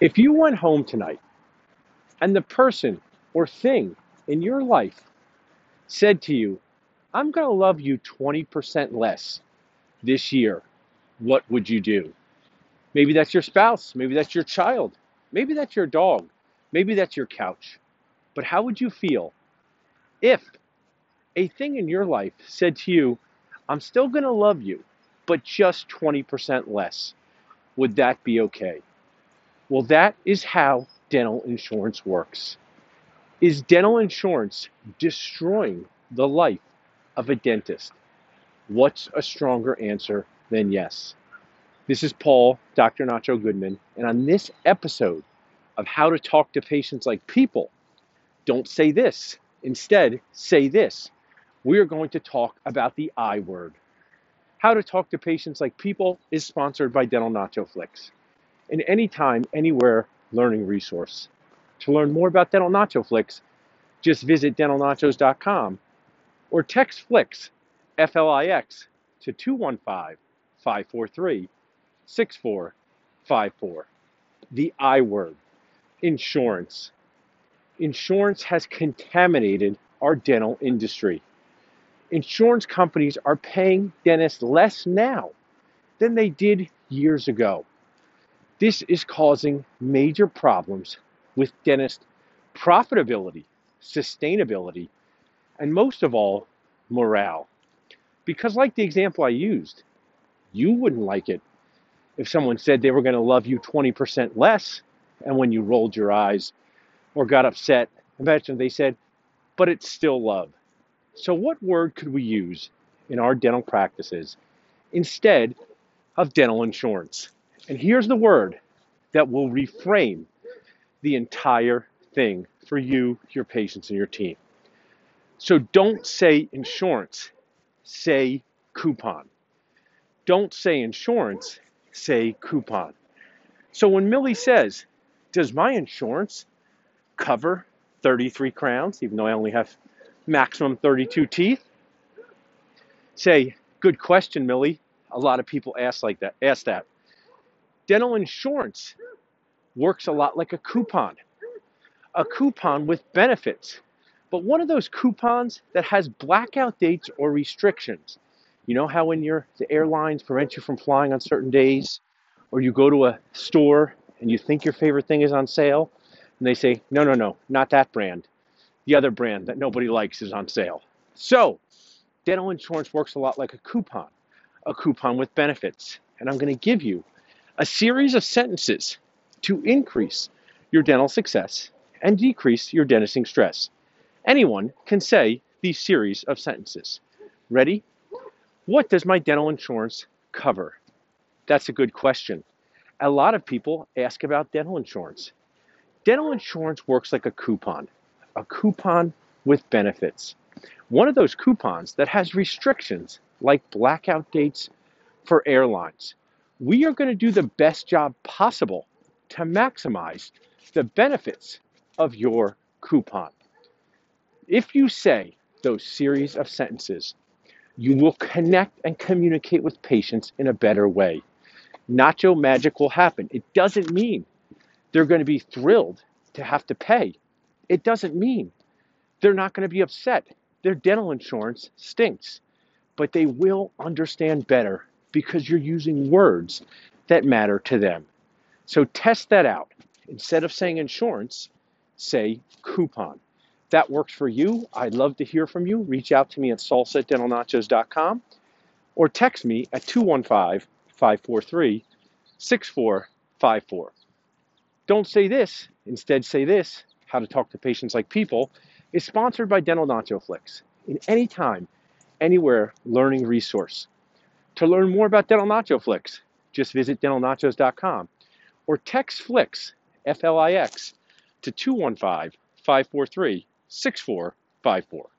If you went home tonight and the person or thing in your life said to you, I'm going to love you 20% less this year, what would you do? Maybe that's your spouse, maybe that's your child, maybe that's your dog, maybe that's your couch. But how would you feel if a thing in your life said to you, I'm still going to love you, but just 20% less? Would that be okay? Well, that is how dental insurance works. Is dental insurance destroying the life of a dentist? What's a stronger answer than yes? This is Paul, Dr. Nacho Goodman, and on this episode of How to Talk to Patients Like People, don't say this. Instead, say this. We are going to talk about the I word. How to Talk to Patients Like People is sponsored by Dental Nacho Flix, an anytime, anywhere learning resource. To learn more about Dental Nacho Flix, just visit dentalnachos.com or text Flix, F L I X, to 215 543 6454. The I word insurance. Insurance has contaminated our dental industry. Insurance companies are paying dentists less now than they did years ago. This is causing major problems with dentist profitability, sustainability, and most of all, morale. Because, like the example I used, you wouldn't like it if someone said they were going to love you 20% less, and when you rolled your eyes or got upset, imagine they said, but it's still love. So, what word could we use in our dental practices instead of dental insurance? And here's the word that will reframe the entire thing for you, your patients, and your team. So don't say insurance, say coupon. Don't say insurance, say coupon. So when Millie says, Does my insurance cover 33 crowns, even though I only have maximum 32 teeth? Say, Good question, Millie. A lot of people ask like that, ask that. Dental insurance works a lot like a coupon, a coupon with benefits, but one of those coupons that has blackout dates or restrictions. You know how when your the airlines prevent you from flying on certain days, or you go to a store and you think your favorite thing is on sale, and they say, no, no, no, not that brand. The other brand that nobody likes is on sale. So, dental insurance works a lot like a coupon, a coupon with benefits. And I'm going to give you a series of sentences to increase your dental success and decrease your dentistry stress. Anyone can say these series of sentences. Ready? What does my dental insurance cover? That's a good question. A lot of people ask about dental insurance. Dental insurance works like a coupon, a coupon with benefits. One of those coupons that has restrictions like blackout dates for airlines we are going to do the best job possible to maximize the benefits of your coupon. If you say those series of sentences, you will connect and communicate with patients in a better way. Nacho magic will happen. It doesn't mean they're going to be thrilled to have to pay. It doesn't mean they're not going to be upset. Their dental insurance stinks, but they will understand better because you're using words that matter to them. So test that out. Instead of saying insurance, say coupon. That works for you. I'd love to hear from you. Reach out to me at salsadentalnachos.com or text me at 215 543 6454. Don't say this, instead say this. How to Talk to Patients Like People is sponsored by Dental Nacho Flix, an anytime, anywhere learning resource. To learn more about Dental Nacho Flix, just visit dentalnachos.com or text Flix, F L I X, to 215 543 6454.